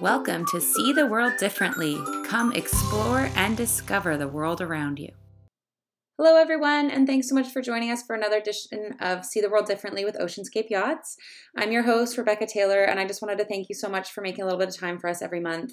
Welcome to See the World Differently. Come explore and discover the world around you. Hello, everyone, and thanks so much for joining us for another edition of See the World Differently with Oceanscape Yachts. I'm your host, Rebecca Taylor, and I just wanted to thank you so much for making a little bit of time for us every month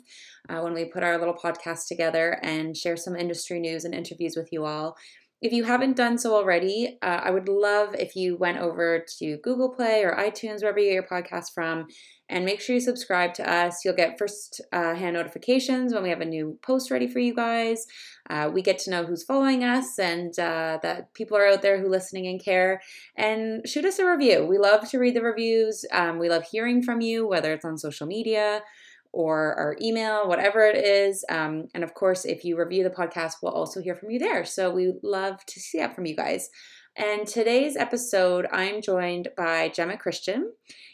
uh, when we put our little podcast together and share some industry news and interviews with you all. If you haven't done so already, uh, I would love if you went over to Google Play or iTunes, wherever you get your podcast from, and make sure you subscribe to us. You'll get first uh, hand notifications when we have a new post ready for you guys. Uh, we get to know who's following us and uh, that people are out there who listening and care. And shoot us a review. We love to read the reviews. Um, we love hearing from you, whether it's on social media or our email, whatever it is. Um, and of course, if you review the podcast, we'll also hear from you there. So we love to see that from you guys. And today's episode, I'm joined by Gemma Christian.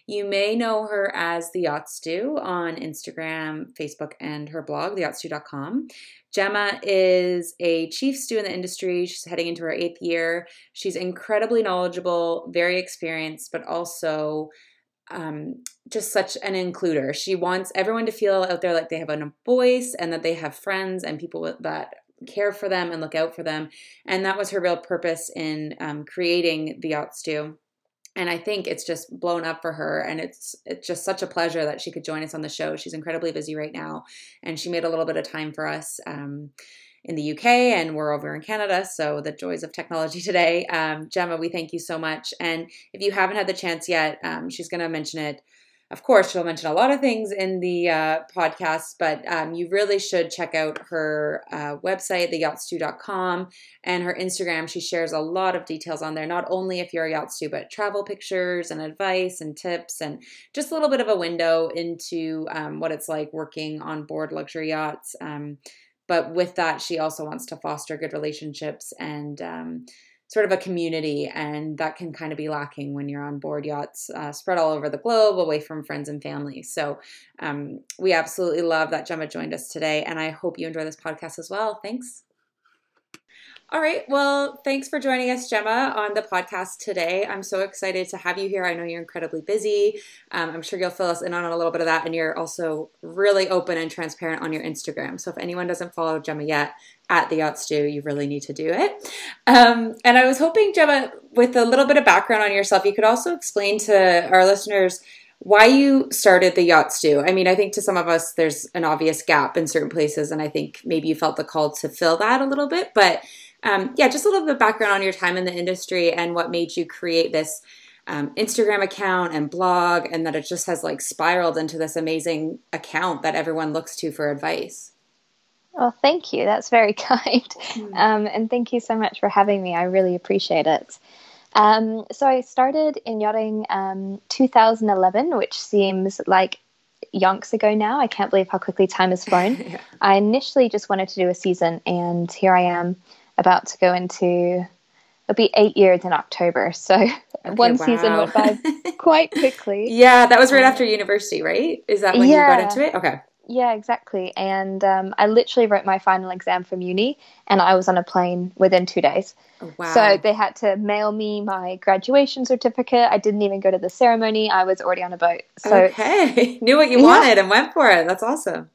You may know her as the Yacht Stew on Instagram, Facebook, and her blog, theyachtstew.com. Gemma is a chief stew in the industry. She's heading into her eighth year. She's incredibly knowledgeable, very experienced, but also um, just such an includer. She wants everyone to feel out there like they have a voice and that they have friends and people that care for them and look out for them. And that was her real purpose in um, creating the Yacht Stew. And I think it's just blown up for her, and it's it's just such a pleasure that she could join us on the show. She's incredibly busy right now, and she made a little bit of time for us. Um, in the UK and we're over in Canada. So, the joys of technology today. Um, Gemma, we thank you so much. And if you haven't had the chance yet, um, she's going to mention it. Of course, she'll mention a lot of things in the uh, podcast, but um, you really should check out her uh, website, theyachtstew.com, and her Instagram. She shares a lot of details on there, not only if you're a yacht but travel pictures and advice and tips, and just a little bit of a window into um, what it's like working on board luxury yachts. Um, but with that, she also wants to foster good relationships and um, sort of a community. And that can kind of be lacking when you're on board yachts uh, spread all over the globe, away from friends and family. So um, we absolutely love that Gemma joined us today. And I hope you enjoy this podcast as well. Thanks. All right. Well, thanks for joining us, Gemma, on the podcast today. I'm so excited to have you here. I know you're incredibly busy. Um, I'm sure you'll fill us in on a little bit of that. And you're also really open and transparent on your Instagram. So if anyone doesn't follow Gemma yet, at the Yacht Stew, you really need to do it. Um, and I was hoping, Gemma, with a little bit of background on yourself, you could also explain to our listeners why you started the yacht stew. I mean, I think to some of us, there's an obvious gap in certain places, and I think maybe you felt the call to fill that a little bit. But um, yeah, just a little bit of background on your time in the industry and what made you create this um, Instagram account and blog, and that it just has like spiraled into this amazing account that everyone looks to for advice. Well, thank you. That's very kind. Mm. Um, and thank you so much for having me. I really appreciate it. Um, so I started in yachting um, 2011, which seems like yonks ago now. I can't believe how quickly time has flown. yeah. I initially just wanted to do a season, and here I am about to go into it'll be eight years in October. So okay, one wow. season went by quite quickly. Yeah, that was right after university, right? Is that when yeah. you got into it? Okay. Yeah, exactly. And um, I literally wrote my final exam from uni, and I was on a plane within two days. Oh, wow. So they had to mail me my graduation certificate. I didn't even go to the ceremony. I was already on a boat. So okay, knew what you yeah. wanted and went for it. That's awesome.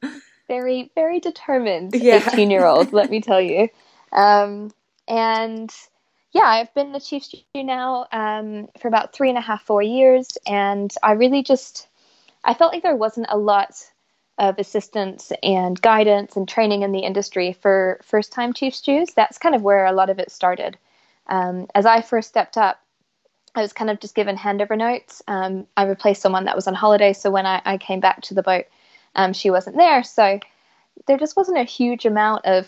Very, very determined eighteen-year-old. let me tell you. Um, and yeah, I've been the chief stew now um, for about three and a half, four years, and I really just I felt like there wasn't a lot of assistance and guidance and training in the industry for first time chief stews. That's kind of where a lot of it started. Um, as I first stepped up, I was kind of just given handover notes. Um, I replaced someone that was on holiday, so when I, I came back to the boat, um, she wasn't there. So there just wasn't a huge amount of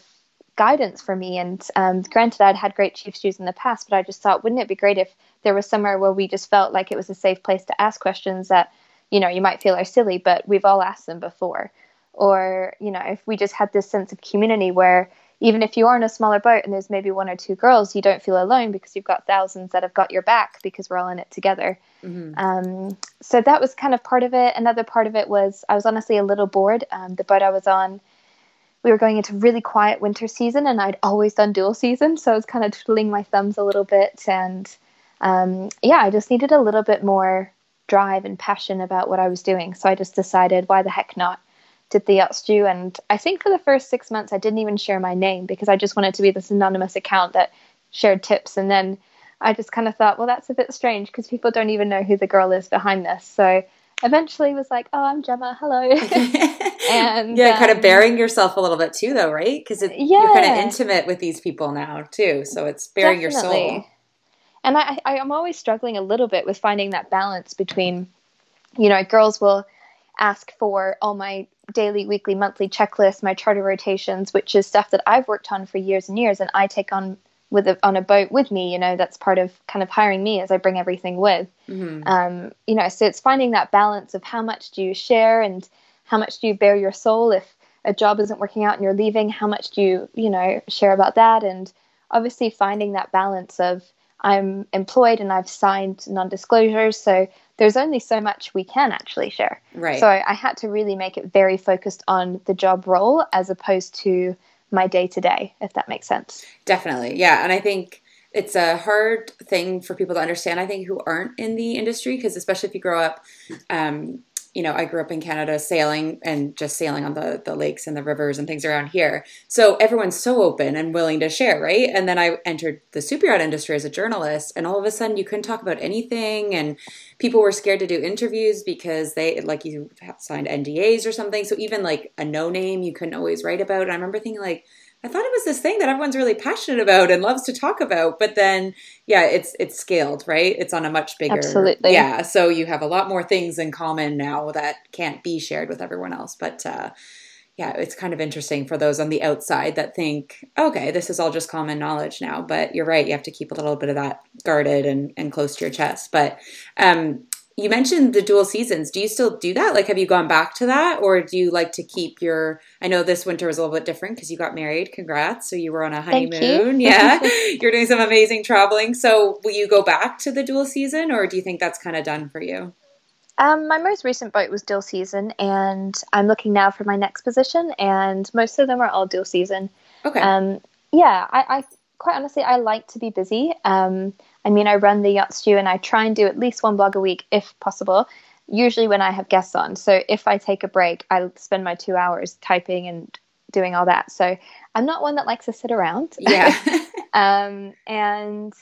guidance for me. And um, granted, I'd had great chief stews in the past, but I just thought, wouldn't it be great if there was somewhere where we just felt like it was a safe place to ask questions that, you know, you might feel are silly, but we've all asked them before. Or, you know, if we just had this sense of community where even if you are in a smaller boat and there's maybe one or two girls, you don't feel alone because you've got thousands that have got your back because we're all in it together. Mm-hmm. Um, so that was kind of part of it. Another part of it was I was honestly a little bored. Um, the boat I was on we were going into really quiet winter season and I'd always done dual season. So I was kind of twiddling my thumbs a little bit. And um, yeah, I just needed a little bit more drive and passion about what I was doing. So I just decided, why the heck not? did the yacht stew and i think for the first six months i didn't even share my name because i just wanted to be this anonymous account that shared tips and then i just kind of thought well that's a bit strange because people don't even know who the girl is behind this so eventually was like oh i'm gemma hello and yeah um, kind of um, baring yourself a little bit too though right because yeah. you're kind of intimate with these people now too so it's baring Definitely. your soul and I, I i'm always struggling a little bit with finding that balance between you know girls will ask for all my daily, weekly, monthly checklists, my charter rotations, which is stuff that I've worked on for years and years, and I take on with a, on a boat with me. You know, that's part of kind of hiring me as I bring everything with. Mm-hmm. Um, you know, so it's finding that balance of how much do you share and how much do you bare your soul if a job isn't working out and you're leaving. How much do you you know share about that and obviously finding that balance of I'm employed and I've signed non-disclosures, so there's only so much we can actually share. Right. So I, I had to really make it very focused on the job role as opposed to my day to day, if that makes sense. Definitely. Yeah. And I think it's a hard thing for people to understand, I think, who aren't in the industry, because especially if you grow up um, you know, I grew up in Canada sailing and just sailing on the, the lakes and the rivers and things around here. So everyone's so open and willing to share, right? And then I entered the super industry as a journalist, and all of a sudden you couldn't talk about anything, and people were scared to do interviews because they, like, you signed NDAs or something. So even like a no name you couldn't always write about. And I remember thinking, like, I thought it was this thing that everyone's really passionate about and loves to talk about, but then yeah, it's it's scaled, right? It's on a much bigger Absolutely. Yeah, so you have a lot more things in common now that can't be shared with everyone else, but uh yeah, it's kind of interesting for those on the outside that think, okay, this is all just common knowledge now. But you're right, you have to keep a little bit of that guarded and, and close to your chest. But um, you mentioned the dual seasons. Do you still do that? Like, have you gone back to that, or do you like to keep your? I know this winter was a little bit different because you got married. Congrats! So you were on a honeymoon. You. Yeah, you're doing some amazing traveling. So will you go back to the dual season, or do you think that's kind of done for you? Um, my most recent boat was dual season, and I'm looking now for my next position, and most of them are all dual season. Okay. Um, yeah, I, I quite honestly I like to be busy. Um, I mean, I run the Yacht Stew and I try and do at least one blog a week if possible, usually when I have guests on. So if I take a break, I spend my two hours typing and doing all that. So I'm not one that likes to sit around. Yeah. um, and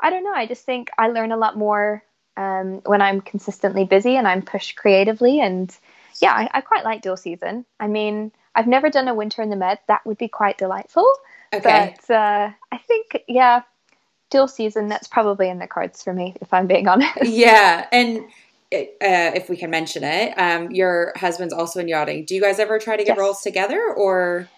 I don't know. I just think I learn a lot more um, when I'm consistently busy and I'm pushed creatively. And yeah, I, I quite like dual season. I mean, I've never done a winter in the Med. That would be quite delightful. Okay. But uh, I think, yeah, dual season, that's probably in the cards for me, if I'm being honest. Yeah. And uh, if we can mention it, um, your husband's also in yachting. Do you guys ever try to get yes. roles together or?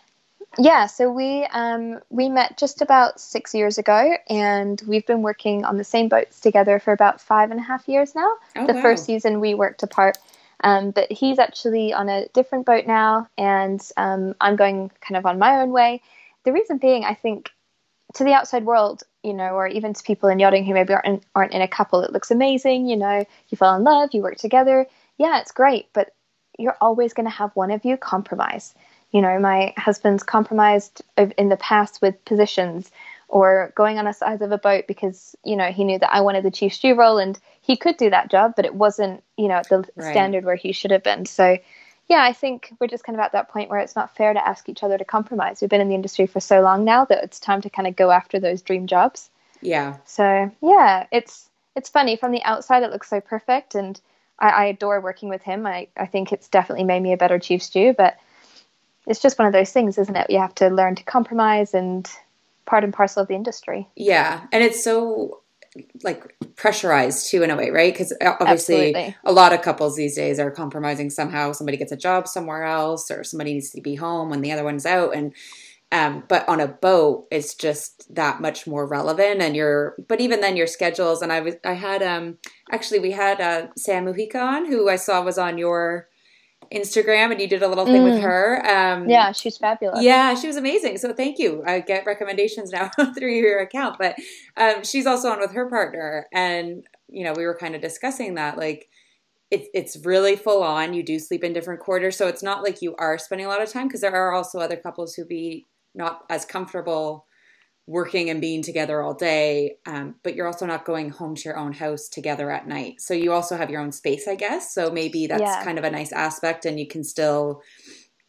Yeah, so we um, we met just about six years ago, and we've been working on the same boats together for about five and a half years now. Oh, the wow. first season we worked apart, um, but he's actually on a different boat now, and um, I'm going kind of on my own way. The reason being, I think, to the outside world, you know, or even to people in yachting who maybe aren't, aren't in a couple, it looks amazing. You know, you fall in love, you work together. Yeah, it's great, but you're always going to have one of you compromise. You know, my husband's compromised in the past with positions or going on a side of a boat because, you know, he knew that I wanted the chief stew role and he could do that job, but it wasn't, you know, at the right. standard where he should have been. So, yeah, I think we're just kind of at that point where it's not fair to ask each other to compromise. We've been in the industry for so long now that it's time to kind of go after those dream jobs. Yeah. So yeah, it's it's funny from the outside. It looks so perfect, and I, I adore working with him. I I think it's definitely made me a better chief stew, but it's just one of those things, isn't it? You have to learn to compromise and part and parcel of the industry. Yeah, and it's so like pressurized too in a way, right? Because uh, obviously Absolutely. a lot of couples these days are compromising somehow. Somebody gets a job somewhere else, or somebody needs to be home when the other one's out, and um, but on a boat, it's just that much more relevant. And your, but even then, your schedules. And I was, I had, um, actually, we had uh, Sam Mujica on, who I saw was on your Instagram and you did a little thing mm. with her. Um, yeah, she's fabulous. Yeah, she was amazing. So thank you. I get recommendations now through your account, but um, she's also on with her partner. And, you know, we were kind of discussing that. Like, it, it's really full on. You do sleep in different quarters. So it's not like you are spending a lot of time because there are also other couples who be not as comfortable working and being together all day, um, but you're also not going home to your own house together at night. So you also have your own space, I guess. So maybe that's yeah. kind of a nice aspect, and you can still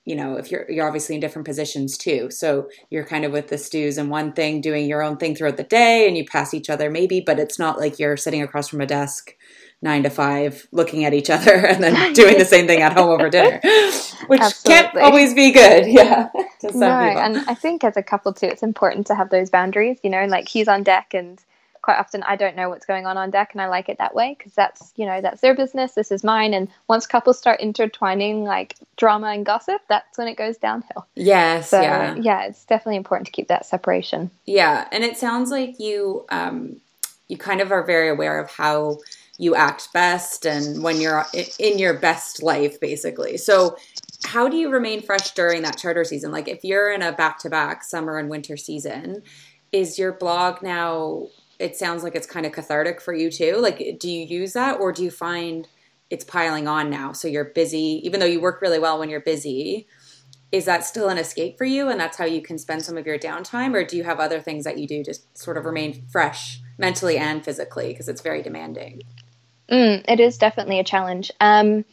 you know, if you're you're obviously in different positions too. So you're kind of with the stews and one thing, doing your own thing throughout the day, and you pass each other maybe, but it's not like you're sitting across from a desk nine to five looking at each other and then doing the same thing at home over dinner which Absolutely. can't always be good yeah no, and i think as a couple too it's important to have those boundaries you know like he's on deck and quite often I don't know what's going on on deck and I like it that way because that's, you know, that's their business, this is mine. And once couples start intertwining like drama and gossip, that's when it goes downhill. Yes. So, yeah. Yeah, it's definitely important to keep that separation. Yeah. And it sounds like you, um, you kind of are very aware of how you act best and when you're in your best life, basically. So, how do you remain fresh during that charter season? Like, if you're in a back to back summer and winter season, is your blog now it sounds like it's kind of cathartic for you too. Like, do you use that or do you find it's piling on now? So you're busy, even though you work really well when you're busy. Is that still an escape for you and that's how you can spend some of your downtime? Or do you have other things that you do to sort of remain fresh mentally and physically? Because it's very demanding. Mm, it is definitely a challenge. Um,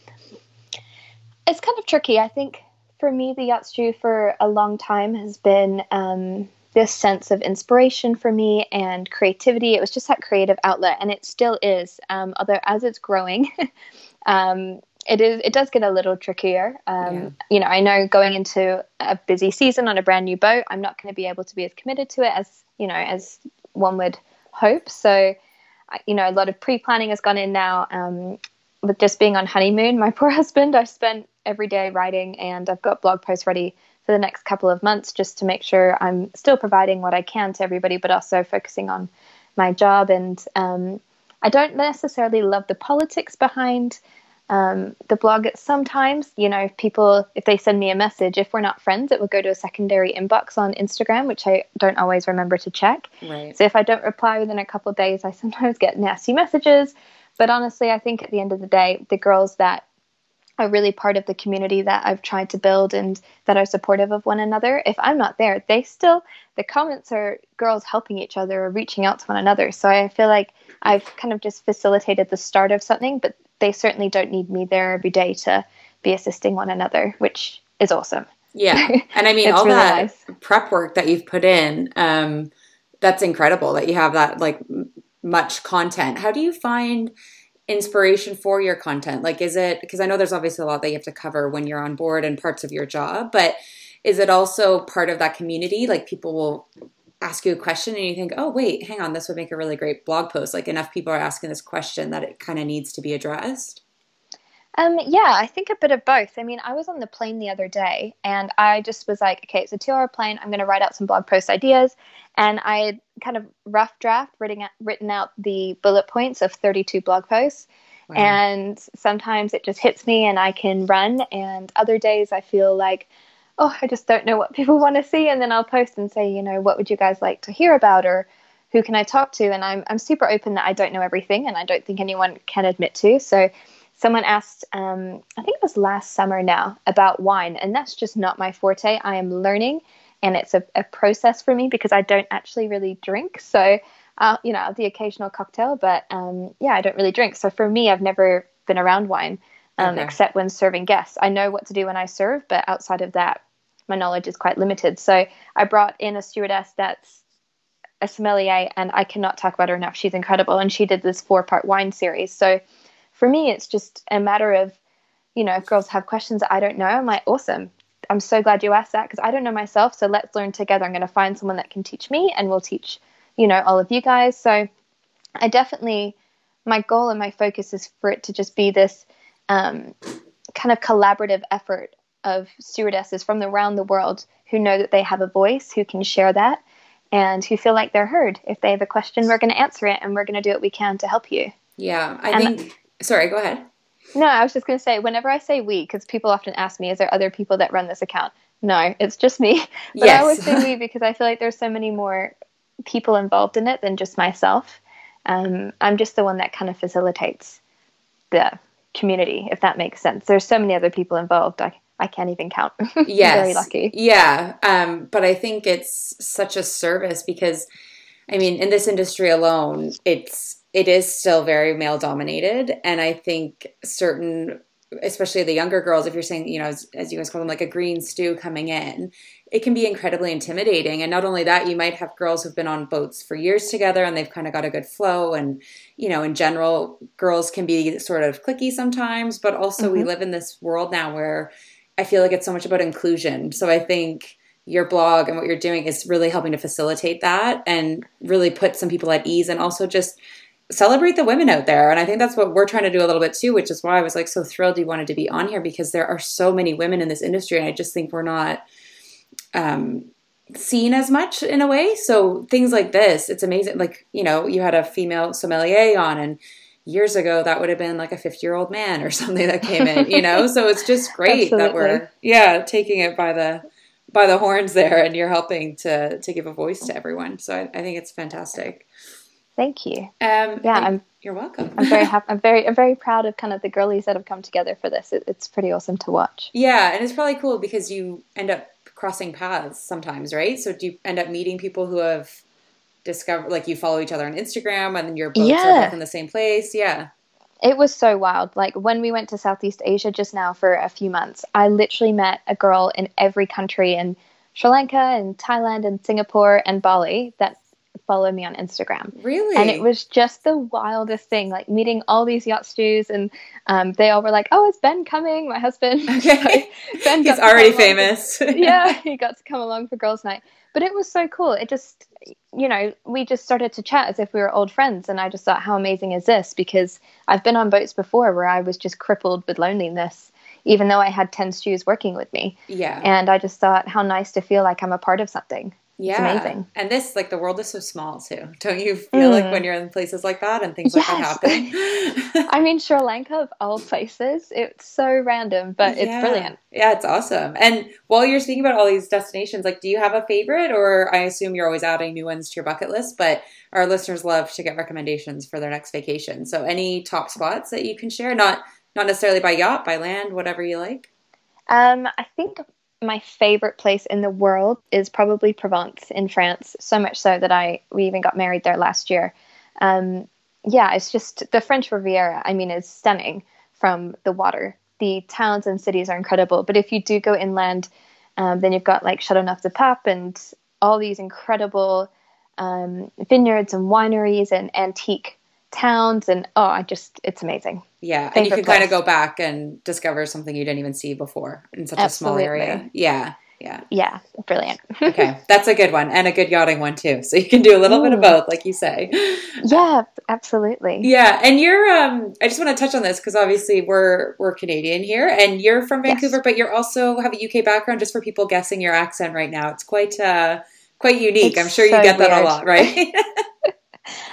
it's kind of tricky. I think for me, the Stew for a long time has been um, this sense of inspiration for me and creativity. It was just that creative outlet, and it still is. Um, although as it's growing, um, it is it does get a little trickier. Um, yeah. You know, I know going into a busy season on a brand new boat, I'm not going to be able to be as committed to it as you know as one would hope. So, you know, a lot of pre planning has gone in now. With just being on honeymoon, my poor husband, I spent every day writing, and I've got blog posts ready for the next couple of months just to make sure I'm still providing what I can to everybody, but also focusing on my job. And um, I don't necessarily love the politics behind um, the blog. Sometimes, you know, if people, if they send me a message, if we're not friends, it will go to a secondary inbox on Instagram, which I don't always remember to check. Right. So if I don't reply within a couple of days, I sometimes get nasty messages. But honestly, I think at the end of the day, the girls that are really part of the community that I've tried to build and that are supportive of one another. If I'm not there, they still, the comments are girls helping each other or reaching out to one another. So I feel like I've kind of just facilitated the start of something, but they certainly don't need me there every day to be assisting one another, which is awesome. Yeah. And I mean, all really that nice. prep work that you've put in, um, that's incredible that you have that like much content. How do you find inspiration for your content? Like, is it because I know there's obviously a lot that you have to cover when you're on board and parts of your job, but is it also part of that community? Like, people will ask you a question and you think, oh, wait, hang on, this would make a really great blog post. Like, enough people are asking this question that it kind of needs to be addressed. Um, yeah, I think a bit of both. I mean, I was on the plane the other day and I just was like, okay, it's a two hour plane. I'm going to write out some blog post ideas. And I had kind of rough draft written out, written out the bullet points of 32 blog posts. Wow. And sometimes it just hits me and I can run. And other days I feel like, oh, I just don't know what people want to see. And then I'll post and say, you know, what would you guys like to hear about? Or who can I talk to? And I'm, I'm super open that I don't know everything and I don't think anyone can admit to. So someone asked, um, I think it was last summer now, about wine, and that's just not my forte. I am learning, and it's a, a process for me because I don't actually really drink. So, uh, you know, the occasional cocktail, but um, yeah, I don't really drink. So for me, I've never been around wine um, okay. except when serving guests. I know what to do when I serve, but outside of that, my knowledge is quite limited. So I brought in a stewardess that's a sommelier, and I cannot talk about her enough. She's incredible, and she did this four part wine series. So for me, it's just a matter of, you know, if girls have questions that I don't know, I'm like, awesome. I'm so glad you asked that because I don't know myself. So let's learn together. I'm going to find someone that can teach me and we'll teach, you know, all of you guys. So I definitely, my goal and my focus is for it to just be this um, kind of collaborative effort of stewardesses from around the world who know that they have a voice, who can share that, and who feel like they're heard. If they have a question, we're going to answer it and we're going to do what we can to help you. Yeah, I and think Sorry, go ahead. No, I was just going to say, whenever I say we, because people often ask me, is there other people that run this account? No, it's just me. But yes. I always say we because I feel like there's so many more people involved in it than just myself. Um, I'm just the one that kind of facilitates the community, if that makes sense. There's so many other people involved. I, I can't even count. yes. Very lucky. Yeah. Um, but I think it's such a service because, I mean, in this industry alone, it's it is still very male dominated and i think certain especially the younger girls, if you're saying, you know, as, as, you guys call them, like a green stew coming in, it can be incredibly intimidating. And not only that, you might have girls who've been on boats for years together and they've kind of got a good flow. And, you know, in general, girls can be sort of clicky sometimes, but also mm-hmm. we live in this world now where I feel like it's so much about inclusion. So I think your blog and what you're doing is really helping to facilitate that and really put some people at ease and also just celebrate the women out there. And I think that's what we're trying to do a little bit too, which is why I was like so thrilled you wanted to be on here because there are so many women in this industry. And I just think we're not um, seen as much in a way. So things like this, it's amazing. Like, you know, you had a female sommelier on and years ago that would have been like a 50 year old man or something that came in, you know? so it's just great that we're, yeah, taking it by the, by the horns there and you're helping to, to give a voice to everyone. So I, I think it's fantastic. Thank you. Um, yeah, I'm. You're welcome. I'm very happy. I'm very, I'm very proud of kind of the girlies that have come together for this. It, it's pretty awesome to watch. Yeah, and it's probably cool because you end up crossing paths sometimes, right? So do you end up meeting people who have discovered, like you follow each other on Instagram, and your boats yeah. are both in the same place? Yeah. It was so wild. Like when we went to Southeast Asia just now for a few months, I literally met a girl in every country in Sri Lanka and Thailand and Singapore and Bali that follow me on Instagram. Really? And it was just the wildest thing, like meeting all these yacht stews, and um, they all were like, "Oh, is Ben coming?" My husband. Okay. so ben He's already famous. yeah, he got to come along for girls' night. But it was so cool. It just, you know, we just started to chat as if we were old friends, and I just thought, how amazing is this? Because I've been on boats before where I was just crippled with loneliness even though I had 10 stews working with me. Yeah. And I just thought how nice to feel like I'm a part of something. Yeah. It's amazing. And this, like, the world is so small too. Don't you feel mm. like when you're in places like that and things yes. like that happen? I mean, Sri Lanka, of all places, it's so random, but yeah. it's brilliant. Yeah, it's awesome. And while you're speaking about all these destinations, like, do you have a favorite? Or I assume you're always adding new ones to your bucket list, but our listeners love to get recommendations for their next vacation. So, any top spots that you can share? Not not necessarily by yacht, by land, whatever you like. Um, I think my favorite place in the world is probably Provence in France. So much so that I we even got married there last year. Um, yeah, it's just the French Riviera. I mean, is stunning from the water. The towns and cities are incredible. But if you do go inland, um, then you've got like Châteauneuf-du-Pape and all these incredible um, vineyards and wineries and antique towns. And oh, I just it's amazing. Yeah, and you can kind of go back and discover something you didn't even see before in such Absolutely. a small area. Yeah. Yeah. Yeah. Brilliant. okay. That's a good one and a good yachting one too. So you can do a little Ooh. bit of both, like you say. Yeah, absolutely. Yeah. And you're um I just want to touch on this because obviously we're we're Canadian here and you're from Vancouver, yes. but you're also have a UK background just for people guessing your accent right now. It's quite uh quite unique. It's I'm sure you get that a lot, right?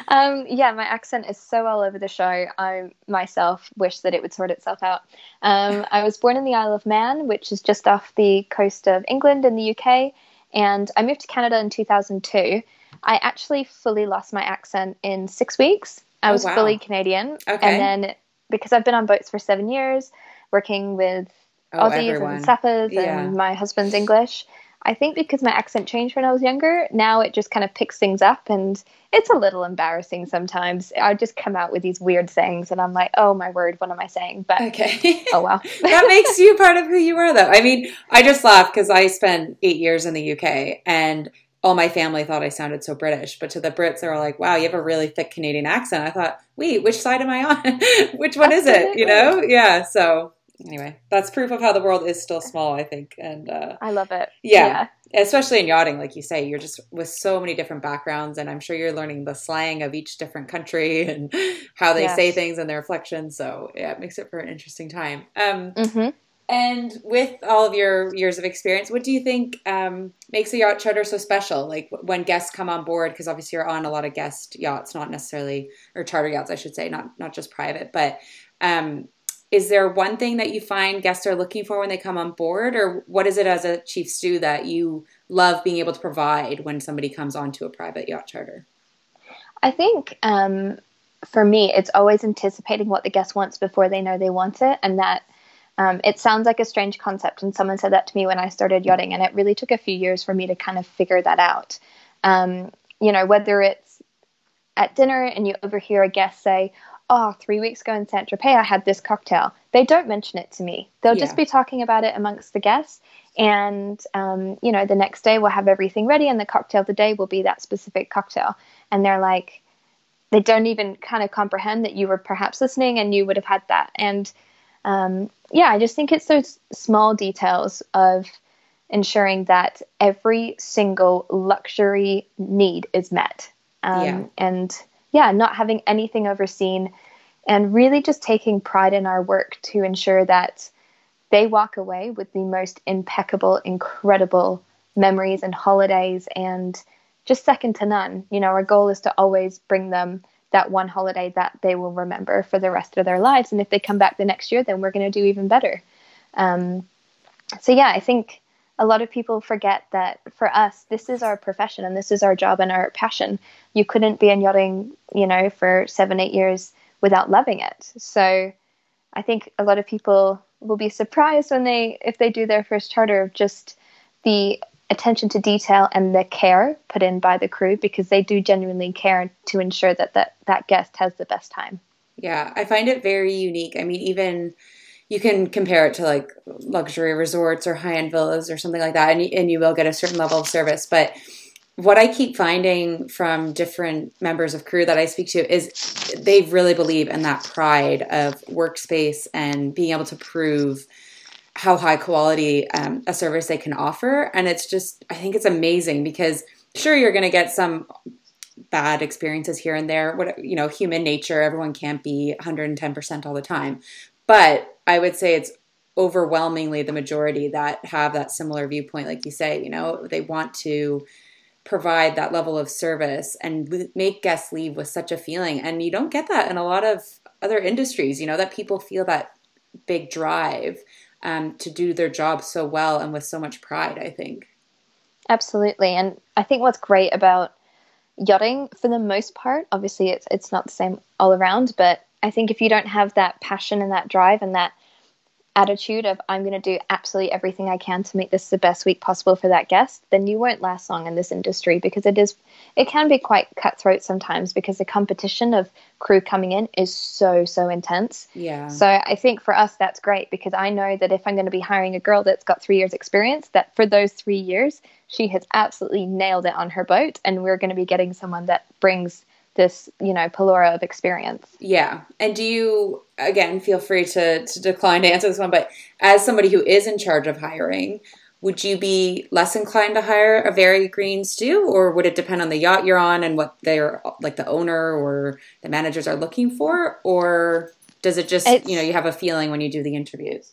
Um, yeah, my accent is so all over the show. I myself wish that it would sort itself out. Um, I was born in the Isle of Man, which is just off the coast of England in the UK, and I moved to Canada in 2002. I actually fully lost my accent in six weeks. I oh, was wow. fully Canadian, okay. and then because I've been on boats for seven years, working with oh, Aussies everyone. and Saffas yeah. and my husband's English. I think because my accent changed when I was younger, now it just kind of picks things up and it's a little embarrassing sometimes. I just come out with these weird sayings and I'm like, oh my word, what am I saying? But okay. oh well. that makes you part of who you are though. I mean, I just laugh because I spent eight years in the UK and all my family thought I sounded so British, but to the Brits, they were like, wow, you have a really thick Canadian accent. I thought, wait, which side am I on? which one Absolutely. is it? You know? Yeah. So anyway, that's proof of how the world is still small, I think. And uh, I love it. Yeah, yeah, Especially in yachting, like you say, you're just with so many different backgrounds, and I'm sure you're learning the slang of each different country and how they yes. say things and their reflections. So, yeah, it makes it for an interesting time. Um, mm-hmm. And with all of your years of experience, what do you think um, makes a yacht charter so special? Like when guests come on board, because obviously you're on a lot of guest yachts, not necessarily or charter yachts, I should say, not not just private. But um, is there one thing that you find guests are looking for when they come on board or what is it as a chief stew that you love being able to provide when somebody comes onto a private yacht charter? I think um, for me it's always anticipating what the guest wants before they know they want it and that um, it sounds like a strange concept and someone said that to me when i started yachting and it really took a few years for me to kind of figure that out. Um, you know whether it's at dinner and you overhear a guest say oh, three weeks ago in Saint Tropez, I had this cocktail. They don't mention it to me. They'll yeah. just be talking about it amongst the guests. And, um, you know, the next day we'll have everything ready, and the cocktail of the day will be that specific cocktail. And they're like, they don't even kind of comprehend that you were perhaps listening and you would have had that. And um, yeah, I just think it's those small details of ensuring that every single luxury need is met. Um, yeah. And yeah, not having anything overseen and really just taking pride in our work to ensure that they walk away with the most impeccable, incredible memories and holidays and just second to none. You know, our goal is to always bring them that one holiday that they will remember for the rest of their lives. And if they come back the next year, then we're going to do even better. Um, so, yeah, I think a lot of people forget that for us, this is our profession and this is our job and our passion. You couldn't be in yachting, you know, for seven, eight years without loving it. So I think a lot of people will be surprised when they, if they do their first charter, of just the attention to detail and the care put in by the crew because they do genuinely care to ensure that that, that guest has the best time. Yeah, I find it very unique. I mean, even you can compare it to like luxury resorts or high end villas or something like that, and, and you will get a certain level of service. But what I keep finding from different members of crew that I speak to is they really believe in that pride of workspace and being able to prove how high quality um, a service they can offer. And it's just, I think it's amazing because sure, you're going to get some bad experiences here and there. What, you know, human nature, everyone can't be 110% all the time. But I would say it's overwhelmingly the majority that have that similar viewpoint, like you say, you know, they want to provide that level of service and make guests leave with such a feeling. And you don't get that in a lot of other industries, you know, that people feel that big drive um, to do their job so well and with so much pride, I think. Absolutely. And I think what's great about yachting for the most part, obviously it's it's not the same all around, but I think if you don't have that passion and that drive and that attitude of I'm going to do absolutely everything I can to make this the best week possible for that guest, then you won't last long in this industry because it is it can be quite cutthroat sometimes because the competition of crew coming in is so so intense. Yeah. So I think for us that's great because I know that if I'm going to be hiring a girl that's got 3 years experience that for those 3 years she has absolutely nailed it on her boat and we're going to be getting someone that brings this you know palora of experience. Yeah. And do you again feel free to to decline to answer this one but as somebody who is in charge of hiring would you be less inclined to hire a very green stew or would it depend on the yacht you're on and what they're like the owner or the managers are looking for? Or does it just it's, you know you have a feeling when you do the interviews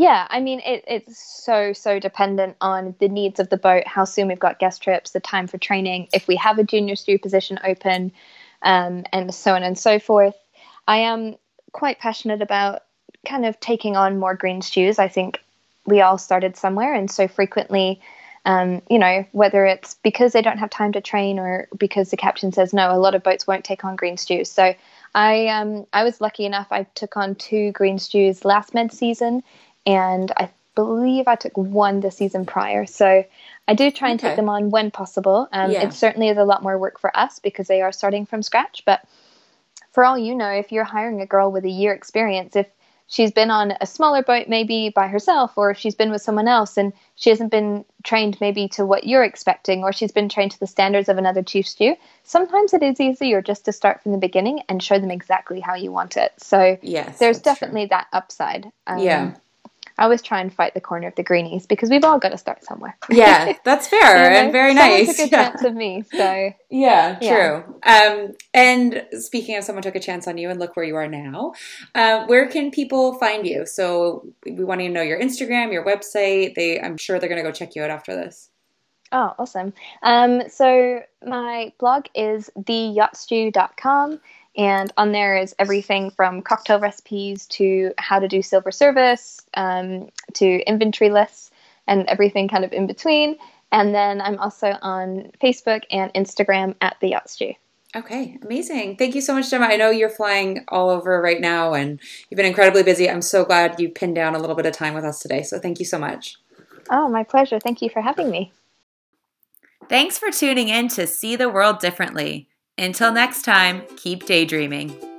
yeah, I mean, it, it's so, so dependent on the needs of the boat, how soon we've got guest trips, the time for training, if we have a junior stew position open, um, and so on and so forth. I am quite passionate about kind of taking on more green stews. I think we all started somewhere, and so frequently, um, you know, whether it's because they don't have time to train or because the captain says no, a lot of boats won't take on green stews. So I um, I was lucky enough. I took on two green stews last mid season, and I believe I took one the season prior. So I do try and okay. take them on when possible. Um, yeah. It certainly is a lot more work for us because they are starting from scratch. But for all you know, if you're hiring a girl with a year experience, if she's been on a smaller boat maybe by herself or if she's been with someone else and she hasn't been trained maybe to what you're expecting or she's been trained to the standards of another chief stew sometimes it is easier just to start from the beginning and show them exactly how you want it so yes there's definitely true. that upside um, yeah I always try and fight the corner of the greenies because we've all got to start somewhere. yeah, that's fair and very nice. Someone took a yeah. chance of me, so yeah, true. Yeah. Um, and speaking of someone took a chance on you, and look where you are now. Uh, where can people find you? So we want to know your Instagram, your website. They, I'm sure they're going to go check you out after this. Oh, awesome. Um, so my blog is theyachtstew.com and on there is everything from cocktail recipes to how to do silver service um, to inventory lists and everything kind of in between. And then I'm also on Facebook and Instagram at the Yacht Stew. Okay, amazing. Thank you so much, Gemma. I know you're flying all over right now and you've been incredibly busy. I'm so glad you pinned down a little bit of time with us today. So thank you so much. Oh, my pleasure. Thank you for having me. Thanks for tuning in to See the World Differently. Until next time, keep daydreaming.